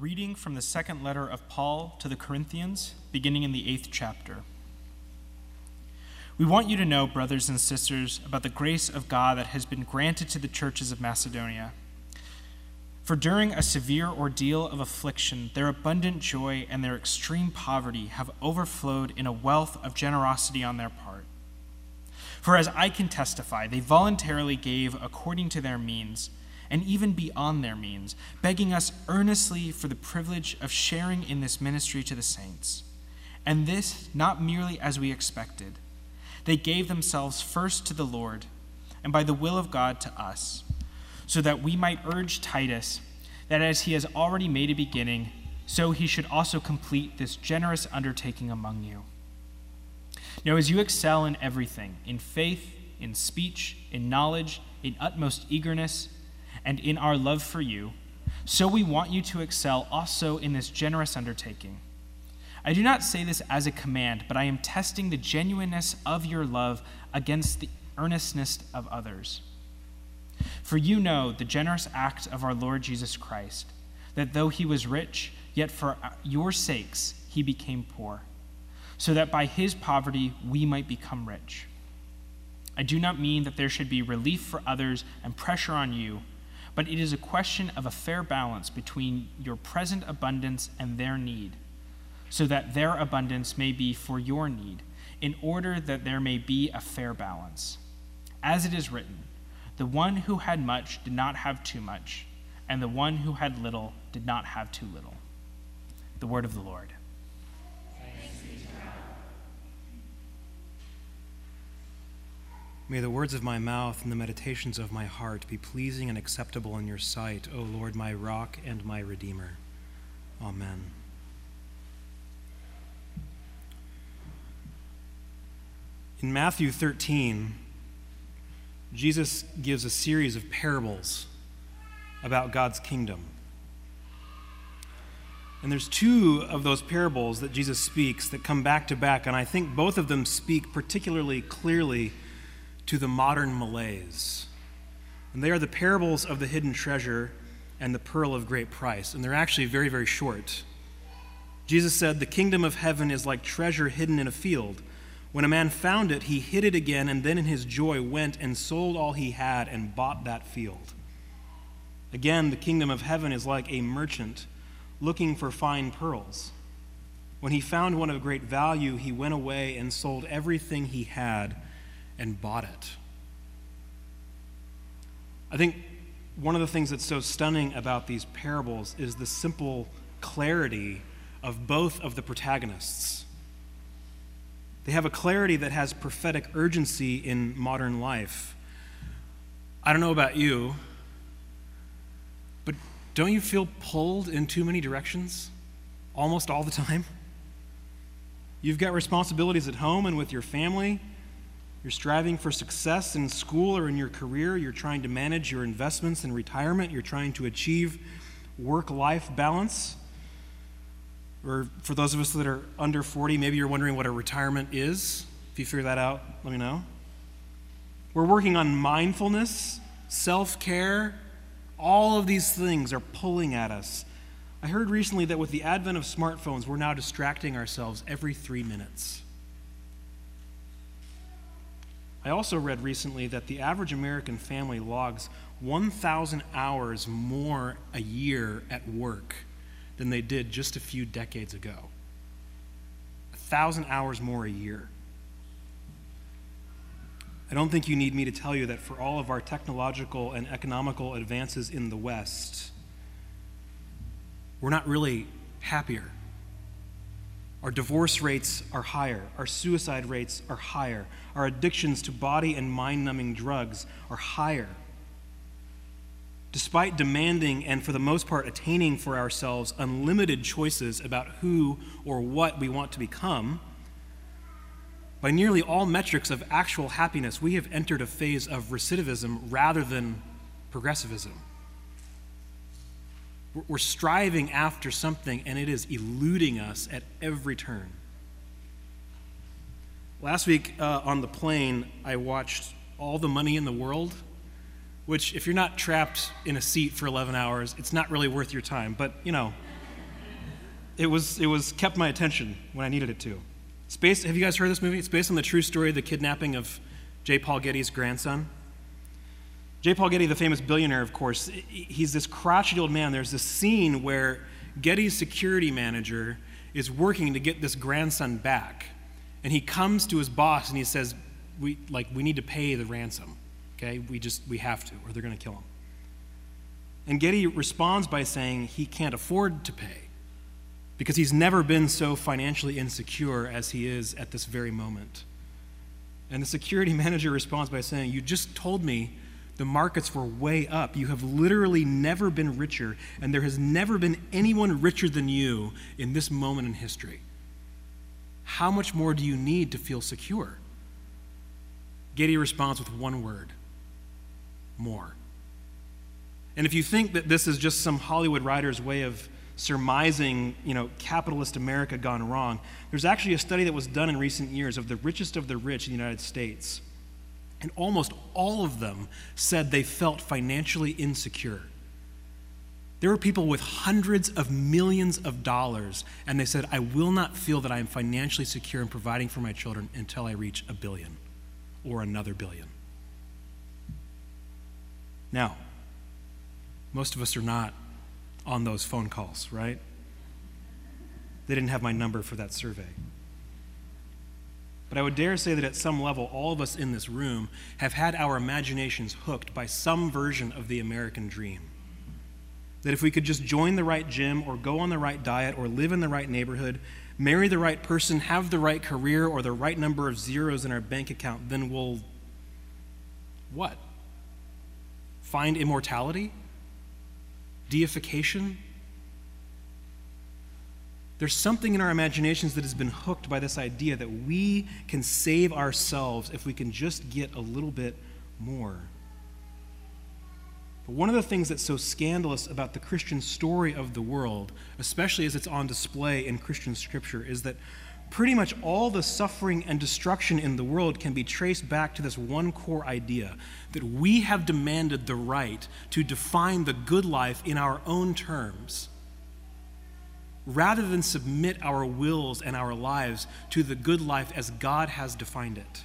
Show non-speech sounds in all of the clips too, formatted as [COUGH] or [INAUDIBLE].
reading from the second letter of Paul to the Corinthians, beginning in the eighth chapter. We want you to know, brothers and sisters, about the grace of God that has been granted to the churches of Macedonia. For during a severe ordeal of affliction, their abundant joy and their extreme poverty have overflowed in a wealth of generosity on their part. For as I can testify, they voluntarily gave according to their means and even beyond their means, begging us earnestly for the privilege of sharing in this ministry to the saints. And this not merely as we expected. They gave themselves first to the Lord, and by the will of God to us, so that we might urge Titus that as he has already made a beginning, so he should also complete this generous undertaking among you. Now, as you excel in everything, in faith, in speech, in knowledge, in utmost eagerness, and in our love for you, so we want you to excel also in this generous undertaking. I do not say this as a command, but I am testing the genuineness of your love against the earnestness of others. For you know the generous act of our Lord Jesus Christ, that though he was rich, yet for your sakes he became poor, so that by his poverty we might become rich. I do not mean that there should be relief for others and pressure on you but it is a question of a fair balance between your present abundance and their need, so that their abundance may be for your need, in order that there may be a fair balance. As it is written, the one who had much did not have too much, and the one who had little did not have too little. The word of the Lord. May the words of my mouth and the meditations of my heart be pleasing and acceptable in your sight, O Lord, my rock and my redeemer. Amen. In Matthew 13, Jesus gives a series of parables about God's kingdom. And there's two of those parables that Jesus speaks that come back to back, and I think both of them speak particularly clearly to the modern malaise. And they are the parables of the hidden treasure and the pearl of great price. And they're actually very, very short. Jesus said, The kingdom of heaven is like treasure hidden in a field. When a man found it, he hid it again, and then in his joy went and sold all he had and bought that field. Again, the kingdom of heaven is like a merchant looking for fine pearls. When he found one of great value, he went away and sold everything he had and bought it. I think one of the things that's so stunning about these parables is the simple clarity of both of the protagonists. They have a clarity that has prophetic urgency in modern life. I don't know about you, but don't you feel pulled in too many directions almost all the time? You've got responsibilities at home and with your family. You're striving for success in school or in your career. You're trying to manage your investments in retirement. You're trying to achieve work life balance. Or for those of us that are under 40, maybe you're wondering what a retirement is. If you figure that out, let me know. We're working on mindfulness, self care. All of these things are pulling at us. I heard recently that with the advent of smartphones, we're now distracting ourselves every three minutes. I also read recently that the average American family logs 1,000 hours more a year at work than they did just a few decades ago. Thousand hours more a year. I don't think you need me to tell you that for all of our technological and economical advances in the West, we're not really happier. Our divorce rates are higher. Our suicide rates are higher. Our addictions to body and mind numbing drugs are higher. Despite demanding and, for the most part, attaining for ourselves unlimited choices about who or what we want to become, by nearly all metrics of actual happiness, we have entered a phase of recidivism rather than progressivism. We're striving after something, and it is eluding us at every turn. Last week uh, on the plane, I watched All the Money in the World, which, if you're not trapped in a seat for 11 hours, it's not really worth your time. But, you know, it was, it was kept my attention when I needed it to. Based, have you guys heard this movie? It's based on the true story of the kidnapping of J. Paul Getty's grandson. J. Paul Getty, the famous billionaire, of course, he's this crotchety old man. There's this scene where Getty's security manager is working to get this grandson back. And he comes to his boss and he says, we, like, we need to pay the ransom. Okay? We just, we have to, or they're going to kill him. And Getty responds by saying he can't afford to pay because he's never been so financially insecure as he is at this very moment. And the security [LAUGHS] manager responds by saying, You just told me the markets were way up. You have literally never been richer, and there has never been anyone richer than you in this moment in history. How much more do you need to feel secure? Getty responds with one word more. And if you think that this is just some Hollywood writer's way of surmising, you know, capitalist America gone wrong, there's actually a study that was done in recent years of the richest of the rich in the United States. And almost all of them said they felt financially insecure. There were people with hundreds of millions of dollars, and they said, I will not feel that I am financially secure in providing for my children until I reach a billion or another billion. Now, most of us are not on those phone calls, right? They didn't have my number for that survey. But I would dare say that at some level, all of us in this room have had our imaginations hooked by some version of the American dream. That if we could just join the right gym or go on the right diet or live in the right neighborhood, marry the right person, have the right career or the right number of zeros in our bank account, then we'll what? Find immortality? Deification? There's something in our imaginations that has been hooked by this idea that we can save ourselves if we can just get a little bit more. But one of the things that's so scandalous about the Christian story of the world, especially as it's on display in Christian scripture, is that pretty much all the suffering and destruction in the world can be traced back to this one core idea that we have demanded the right to define the good life in our own terms rather than submit our wills and our lives to the good life as God has defined it.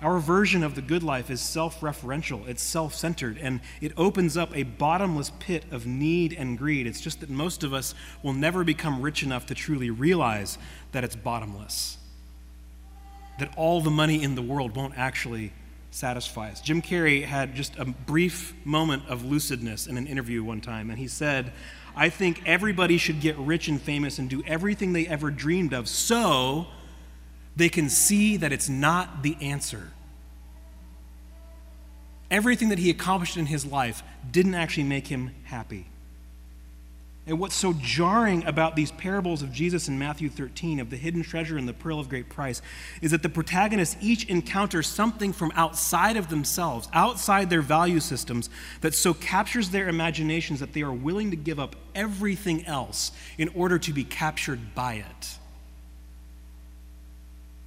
Our version of the good life is self referential, it's self centered, and it opens up a bottomless pit of need and greed. It's just that most of us will never become rich enough to truly realize that it's bottomless, that all the money in the world won't actually satisfy us. Jim Carrey had just a brief moment of lucidness in an interview one time, and he said, I think everybody should get rich and famous and do everything they ever dreamed of so they can see that it's not the answer. Everything that he accomplished in his life didn't actually make him happy. And what's so jarring about these parables of Jesus in Matthew 13, of the hidden treasure and the pearl of great price, is that the protagonists each encounter something from outside of themselves, outside their value systems, that so captures their imaginations that they are willing to give up everything else in order to be captured by it.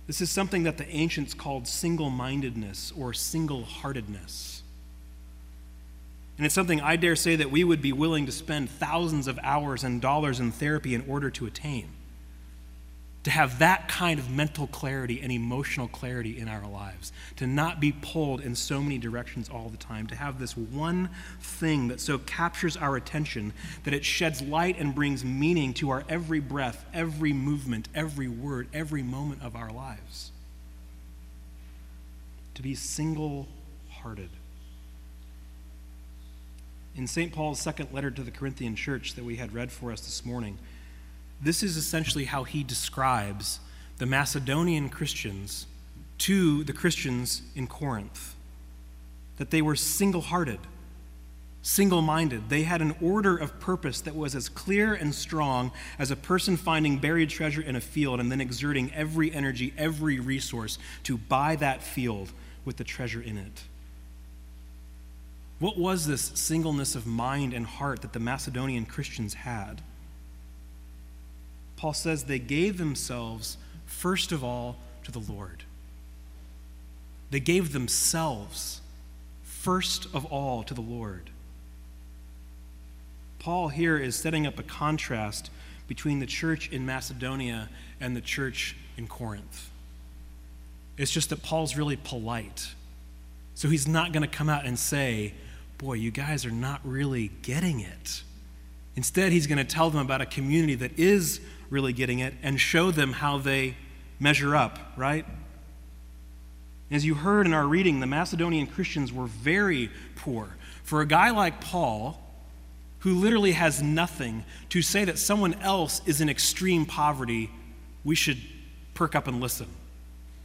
This is something that the ancients called single mindedness or single heartedness. And it's something I dare say that we would be willing to spend thousands of hours and dollars in therapy in order to attain. To have that kind of mental clarity and emotional clarity in our lives. To not be pulled in so many directions all the time. To have this one thing that so captures our attention that it sheds light and brings meaning to our every breath, every movement, every word, every moment of our lives. To be single hearted in St. Paul's second letter to the Corinthian church that we had read for us this morning, this is essentially how he describes the Macedonian Christians to the Christians in Corinth that they were single hearted, single minded. They had an order of purpose that was as clear and strong as a person finding buried treasure in a field and then exerting every energy, every resource to buy that field with the treasure in it. What was this singleness of mind and heart that the Macedonian Christians had? Paul says they gave themselves, first of all, to the Lord. They gave themselves, first of all, to the Lord. Paul here is setting up a contrast between the church in Macedonia and the church in Corinth. It's just that Paul's really polite. So he's not going to come out and say, Boy, you guys are not really getting it. Instead, he's going to tell them about a community that is really getting it and show them how they measure up, right? As you heard in our reading, the Macedonian Christians were very poor. For a guy like Paul, who literally has nothing, to say that someone else is in extreme poverty, we should perk up and listen.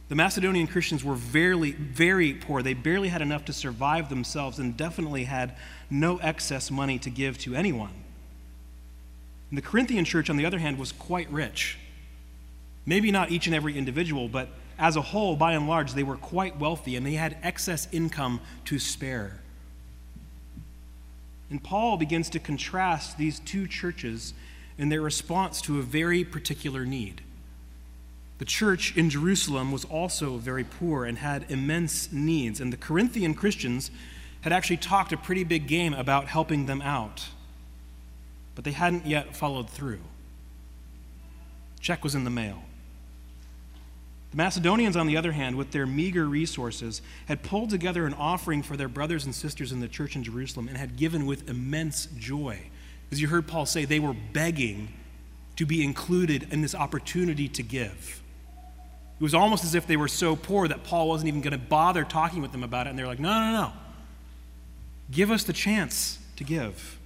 The Macedonian Christians were very, very poor. They barely had enough to survive themselves and definitely had no excess money to give to anyone. And the Corinthian church, on the other hand, was quite rich. Maybe not each and every individual, but as a whole, by and large, they were quite wealthy and they had excess income to spare. And Paul begins to contrast these two churches in their response to a very particular need. The church in Jerusalem was also very poor and had immense needs, and the Corinthian Christians had actually talked a pretty big game about helping them out, but they hadn't yet followed through. Check was in the mail. The Macedonians, on the other hand, with their meager resources, had pulled together an offering for their brothers and sisters in the church in Jerusalem and had given with immense joy. As you heard Paul say, they were begging to be included in this opportunity to give. It was almost as if they were so poor that Paul wasn't even going to bother talking with them about it. And they're like, no, no, no. Give us the chance to give.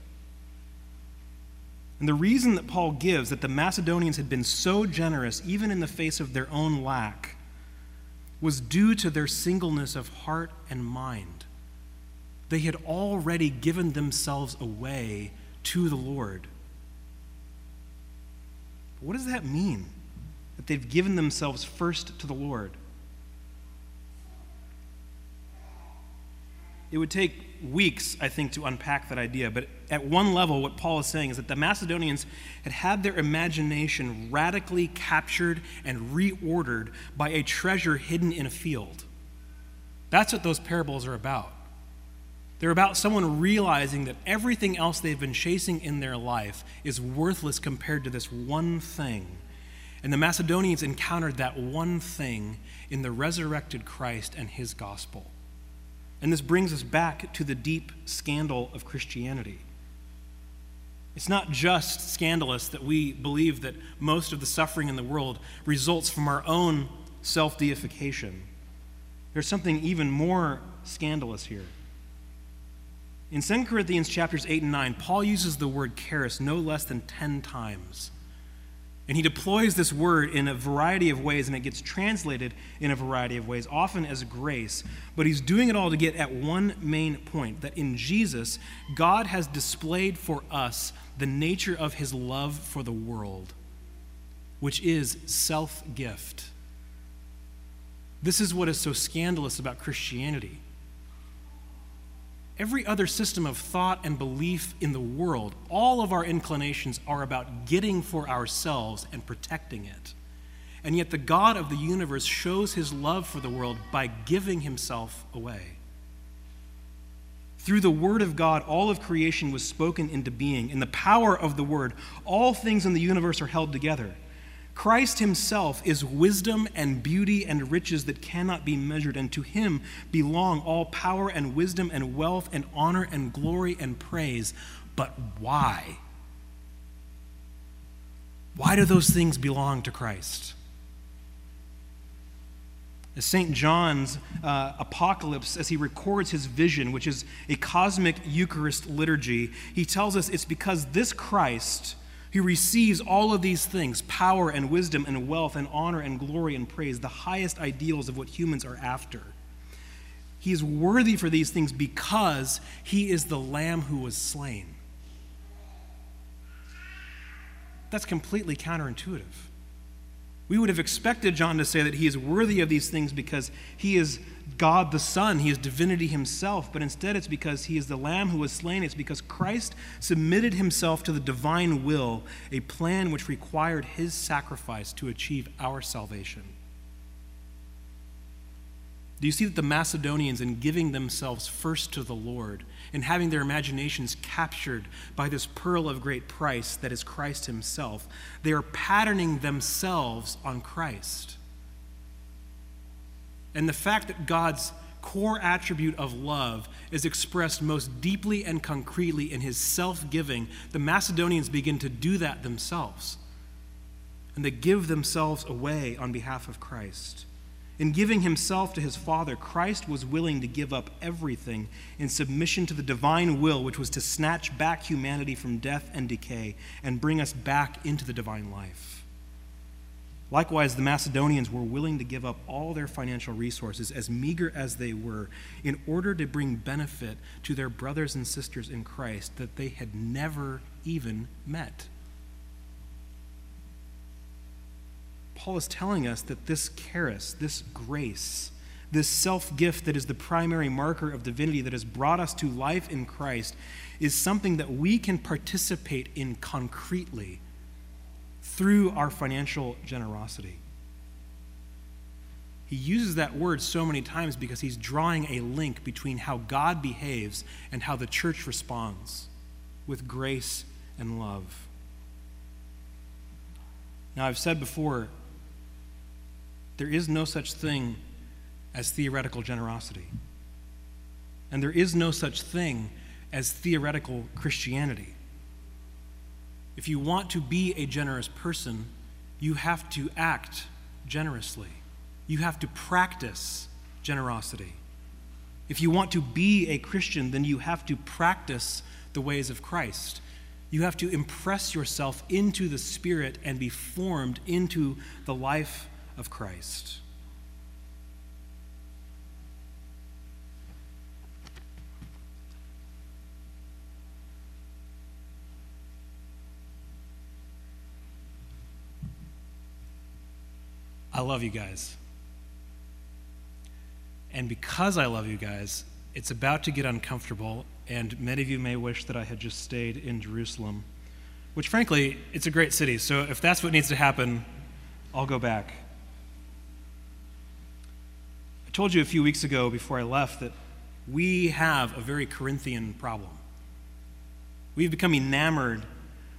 And the reason that Paul gives that the Macedonians had been so generous, even in the face of their own lack, was due to their singleness of heart and mind. They had already given themselves away to the Lord. But what does that mean? They've given themselves first to the Lord. It would take weeks, I think, to unpack that idea, but at one level, what Paul is saying is that the Macedonians had had their imagination radically captured and reordered by a treasure hidden in a field. That's what those parables are about. They're about someone realizing that everything else they've been chasing in their life is worthless compared to this one thing and the Macedonians encountered that one thing in the resurrected Christ and his gospel. And this brings us back to the deep scandal of Christianity. It's not just scandalous that we believe that most of the suffering in the world results from our own self deification. There's something even more scandalous here. In 2 Corinthians chapters 8 and 9, Paul uses the word charis no less than 10 times. And he deploys this word in a variety of ways, and it gets translated in a variety of ways, often as grace. But he's doing it all to get at one main point that in Jesus, God has displayed for us the nature of his love for the world, which is self gift. This is what is so scandalous about Christianity. Every other system of thought and belief in the world, all of our inclinations are about getting for ourselves and protecting it. And yet, the God of the universe shows his love for the world by giving himself away. Through the Word of God, all of creation was spoken into being. In the power of the Word, all things in the universe are held together. Christ himself is wisdom and beauty and riches that cannot be measured, and to him belong all power and wisdom and wealth and honor and glory and praise. But why? Why do those things belong to Christ? As St. John's uh, Apocalypse, as he records his vision, which is a cosmic Eucharist liturgy, he tells us it's because this Christ he receives all of these things power and wisdom and wealth and honor and glory and praise, the highest ideals of what humans are after. He is worthy for these things because he is the Lamb who was slain. That's completely counterintuitive. We would have expected John to say that he is worthy of these things because he is God the Son, he is divinity himself, but instead it's because he is the Lamb who was slain. It's because Christ submitted himself to the divine will, a plan which required his sacrifice to achieve our salvation. Do you see that the Macedonians, in giving themselves first to the Lord, and having their imaginations captured by this pearl of great price that is Christ Himself, they are patterning themselves on Christ? And the fact that God's core attribute of love is expressed most deeply and concretely in his self giving, the Macedonians begin to do that themselves. And they give themselves away on behalf of Christ. In giving himself to his Father, Christ was willing to give up everything in submission to the divine will, which was to snatch back humanity from death and decay and bring us back into the divine life. Likewise, the Macedonians were willing to give up all their financial resources, as meager as they were, in order to bring benefit to their brothers and sisters in Christ that they had never even met. Paul is telling us that this charis, this grace, this self gift that is the primary marker of divinity that has brought us to life in Christ, is something that we can participate in concretely through our financial generosity. He uses that word so many times because he's drawing a link between how God behaves and how the church responds with grace and love. Now, I've said before, there is no such thing as theoretical generosity. And there is no such thing as theoretical Christianity. If you want to be a generous person, you have to act generously. You have to practice generosity. If you want to be a Christian, then you have to practice the ways of Christ. You have to impress yourself into the Spirit and be formed into the life of Christ. I love you guys. And because I love you guys, it's about to get uncomfortable, and many of you may wish that I had just stayed in Jerusalem, which, frankly, it's a great city. So if that's what needs to happen, I'll go back. I told you a few weeks ago before I left that we have a very Corinthian problem. We've become enamored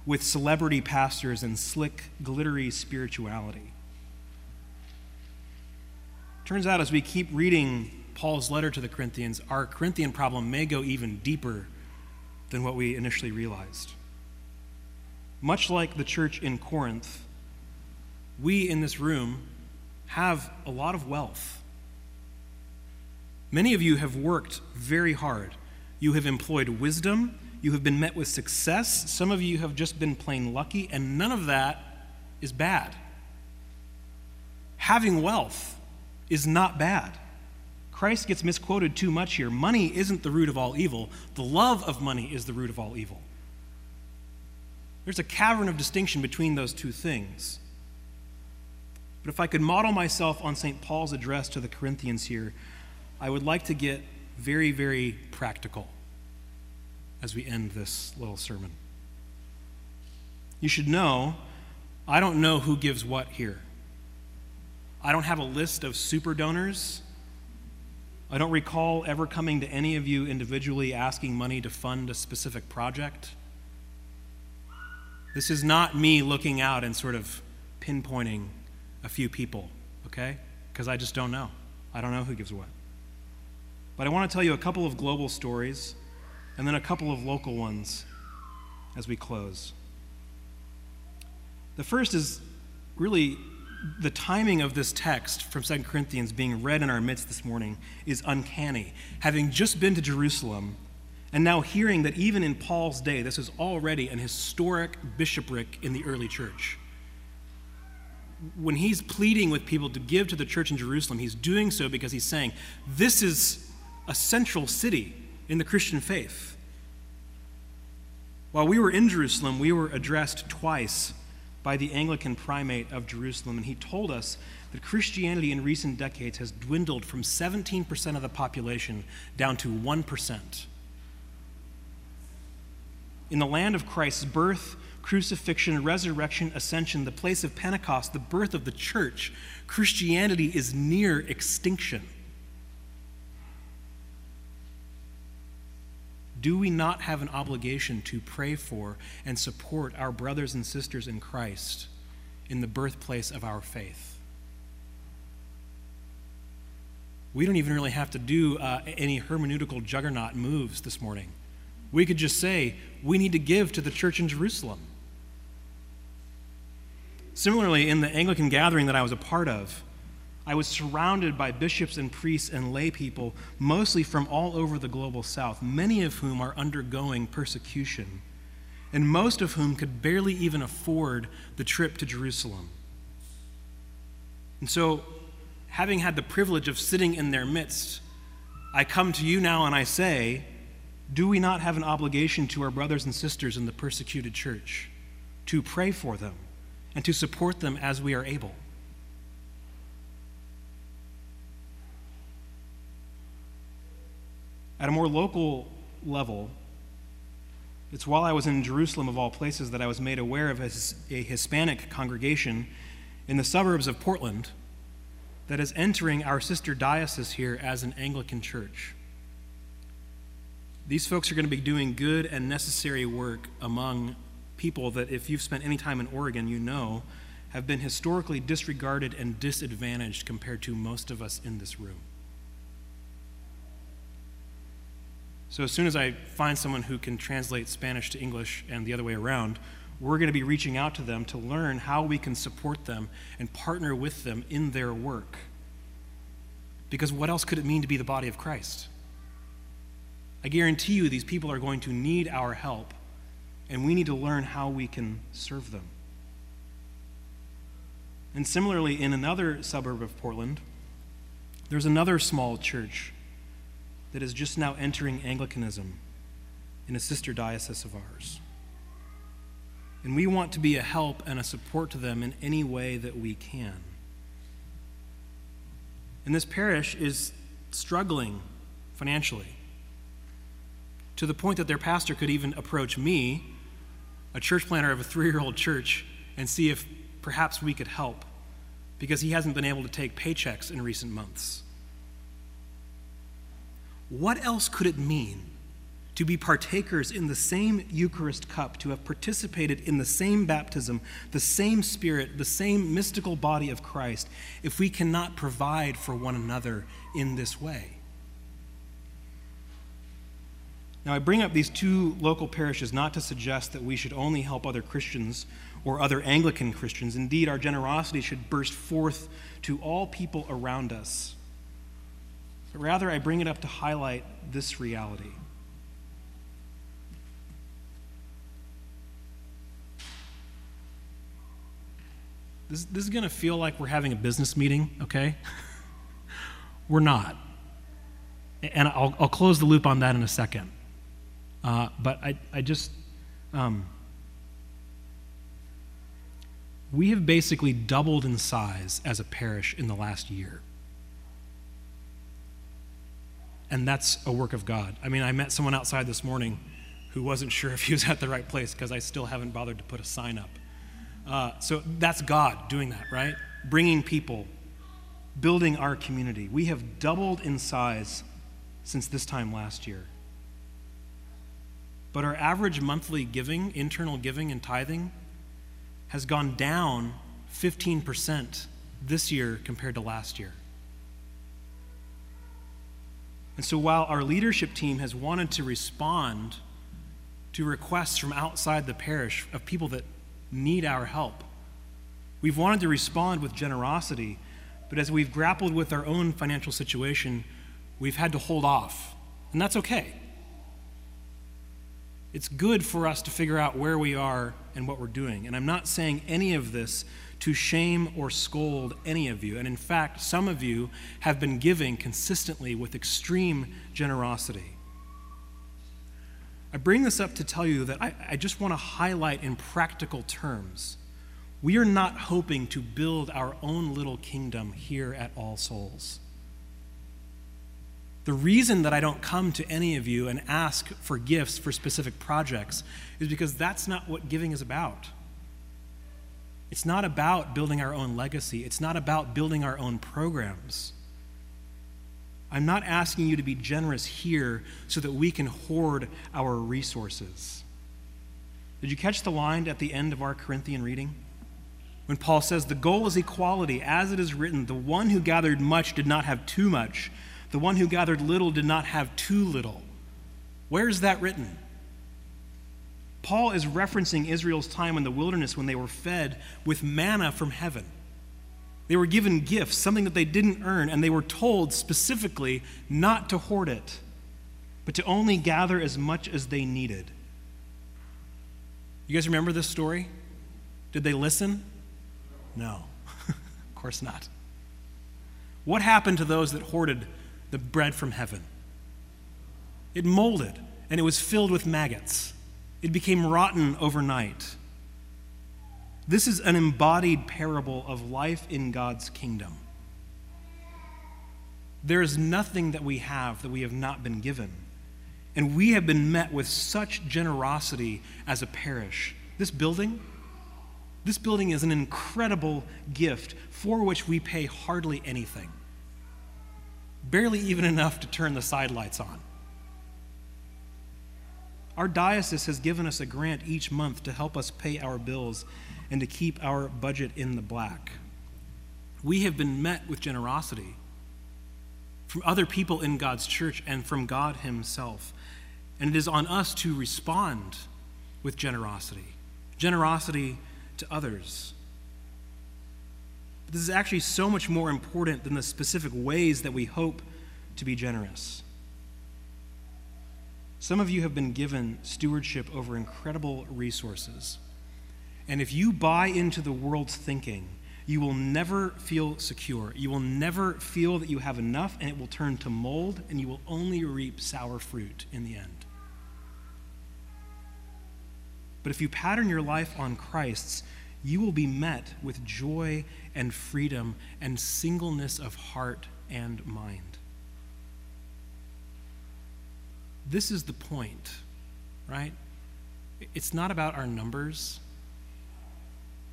with celebrity pastors and slick, glittery spirituality. Turns out, as we keep reading Paul's letter to the Corinthians, our Corinthian problem may go even deeper than what we initially realized. Much like the church in Corinth, we in this room have a lot of wealth. Many of you have worked very hard. You have employed wisdom. You have been met with success. Some of you have just been plain lucky, and none of that is bad. Having wealth is not bad. Christ gets misquoted too much here. Money isn't the root of all evil, the love of money is the root of all evil. There's a cavern of distinction between those two things. But if I could model myself on St. Paul's address to the Corinthians here, I would like to get very, very practical as we end this little sermon. You should know I don't know who gives what here. I don't have a list of super donors. I don't recall ever coming to any of you individually asking money to fund a specific project. This is not me looking out and sort of pinpointing a few people, okay? Because I just don't know. I don't know who gives what. But I want to tell you a couple of global stories and then a couple of local ones as we close. The first is really the timing of this text from 2 Corinthians being read in our midst this morning is uncanny. Having just been to Jerusalem and now hearing that even in Paul's day, this is already an historic bishopric in the early church. When he's pleading with people to give to the church in Jerusalem, he's doing so because he's saying, This is a central city in the Christian faith. While we were in Jerusalem, we were addressed twice by the Anglican primate of Jerusalem, and he told us that Christianity in recent decades has dwindled from 17% of the population down to 1%. In the land of Christ's birth, crucifixion, resurrection, ascension, the place of Pentecost, the birth of the church, Christianity is near extinction. Do we not have an obligation to pray for and support our brothers and sisters in Christ in the birthplace of our faith? We don't even really have to do uh, any hermeneutical juggernaut moves this morning. We could just say, we need to give to the church in Jerusalem. Similarly, in the Anglican gathering that I was a part of, I was surrounded by bishops and priests and lay people, mostly from all over the global south, many of whom are undergoing persecution, and most of whom could barely even afford the trip to Jerusalem. And so, having had the privilege of sitting in their midst, I come to you now and I say, do we not have an obligation to our brothers and sisters in the persecuted church to pray for them and to support them as we are able? At a more local level, it's while I was in Jerusalem, of all places, that I was made aware of a, Hispanic congregation in the suburbs of Portland that is entering our sister diocese here as an Anglican church. These folks are going to be doing good and necessary work among people that, if you've spent any time in Oregon, you know have been historically disregarded and disadvantaged compared to most of us in this room. So, as soon as I find someone who can translate Spanish to English and the other way around, we're going to be reaching out to them to learn how we can support them and partner with them in their work. Because what else could it mean to be the body of Christ? I guarantee you these people are going to need our help, and we need to learn how we can serve them. And similarly, in another suburb of Portland, there's another small church that is just now entering Anglicanism in a sister diocese of ours. And we want to be a help and a support to them in any way that we can. And this parish is struggling financially to the point that their pastor could even approach me, a church planter of a three year old church, and see if perhaps we could help because he hasn't been able to take paychecks in recent months. What else could it mean to be partakers in the same Eucharist cup, to have participated in the same baptism, the same Spirit, the same mystical body of Christ, if we cannot provide for one another in this way? Now, I bring up these two local parishes not to suggest that we should only help other Christians or other Anglican Christians. Indeed, our generosity should burst forth to all people around us but rather I bring it up to highlight this reality. This, this is going to feel like we're having a business meeting, okay? [LAUGHS] we're not. And I'll, I'll close the loop on that in a second. Uh, but I, I just, um, we have basically doubled in size as a parish in the last year and that's a work of God. I mean, I met someone outside this morning who wasn't sure if he was at the right place because I still haven't bothered to put a sign up. Uh, so that's God doing that, right? Bringing people, building our community. We have doubled in size since this time last year. But our average monthly giving, internal giving and tithing, has gone down 15% this year compared to last year. And so while our leadership team has wanted to respond to requests from outside the parish of people that need our help, we've wanted to respond with generosity, but as we've grappled with our own financial situation, we've had to hold off. And that's okay. It's good for us to figure out where we are and what we're doing. And I'm not saying any of this to shame or scold any of you. And in fact, some of you have been giving consistently with extreme generosity. I bring this up to tell you that I, I just want to highlight in practical terms. We are not hoping to build our own little kingdom here at All Souls. The reason that I don't come to any of you and ask for gifts for specific projects is because that's not what giving is about. It's not about building our own legacy, it's not about building our own programs. I'm not asking you to be generous here so that we can hoard our resources. Did you catch the line at the end of our Corinthian reading? When Paul says, The goal is equality, as it is written, the one who gathered much did not have too much, the one who gathered little did not have too little. Where is that written? Paul is referencing Israel's time in the wilderness when they were fed with manna from heaven. They were given gifts, something that they didn't earn, and they were told specifically not to hoard it, but to only gather as much as they needed. You guys remember this story? Did they listen? No, [LAUGHS] of course not. What happened to those that hoarded the bread from heaven? It molded and it was filled with maggots. It became rotten overnight. This is an embodied parable of life in God's kingdom. There is nothing that we have that we have not been given. And we have been met with such generosity as a parish. This building, this building is an incredible gift for which we pay hardly anything. Barely even enough to turn the sidelights on. Our diocese has given us a grant each month to help us pay our bills and to keep our budget in the black. We have been met with generosity from other people in God's church and from God Himself. And it is on us to respond with generosity generosity to others. But this is actually so much more important than the specific ways that we hope to be generous. Some of you have been given stewardship over incredible resources. And if you buy into the world's thinking, you will never feel secure. You will never feel that you have enough, and it will turn to mold, and you will only reap sour fruit in the end. But if you pattern your life on Christ's, you will be met with joy and freedom and singleness of heart and mind. This is the point, right? It's not about our numbers.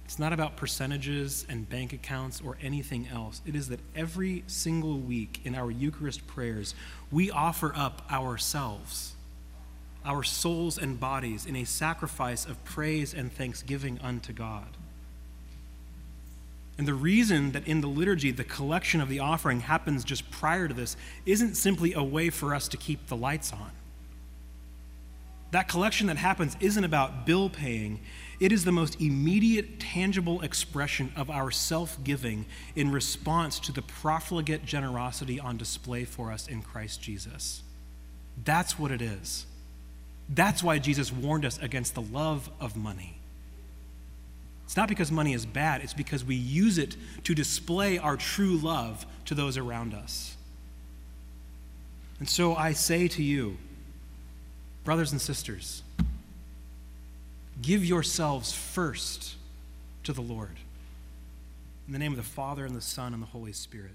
It's not about percentages and bank accounts or anything else. It is that every single week in our Eucharist prayers, we offer up ourselves, our souls and bodies, in a sacrifice of praise and thanksgiving unto God. And the reason that in the liturgy the collection of the offering happens just prior to this isn't simply a way for us to keep the lights on. That collection that happens isn't about bill paying, it is the most immediate, tangible expression of our self giving in response to the profligate generosity on display for us in Christ Jesus. That's what it is. That's why Jesus warned us against the love of money. It's not because money is bad, it's because we use it to display our true love to those around us. And so I say to you, Brothers and sisters, give yourselves first to the Lord. In the name of the Father, and the Son, and the Holy Spirit.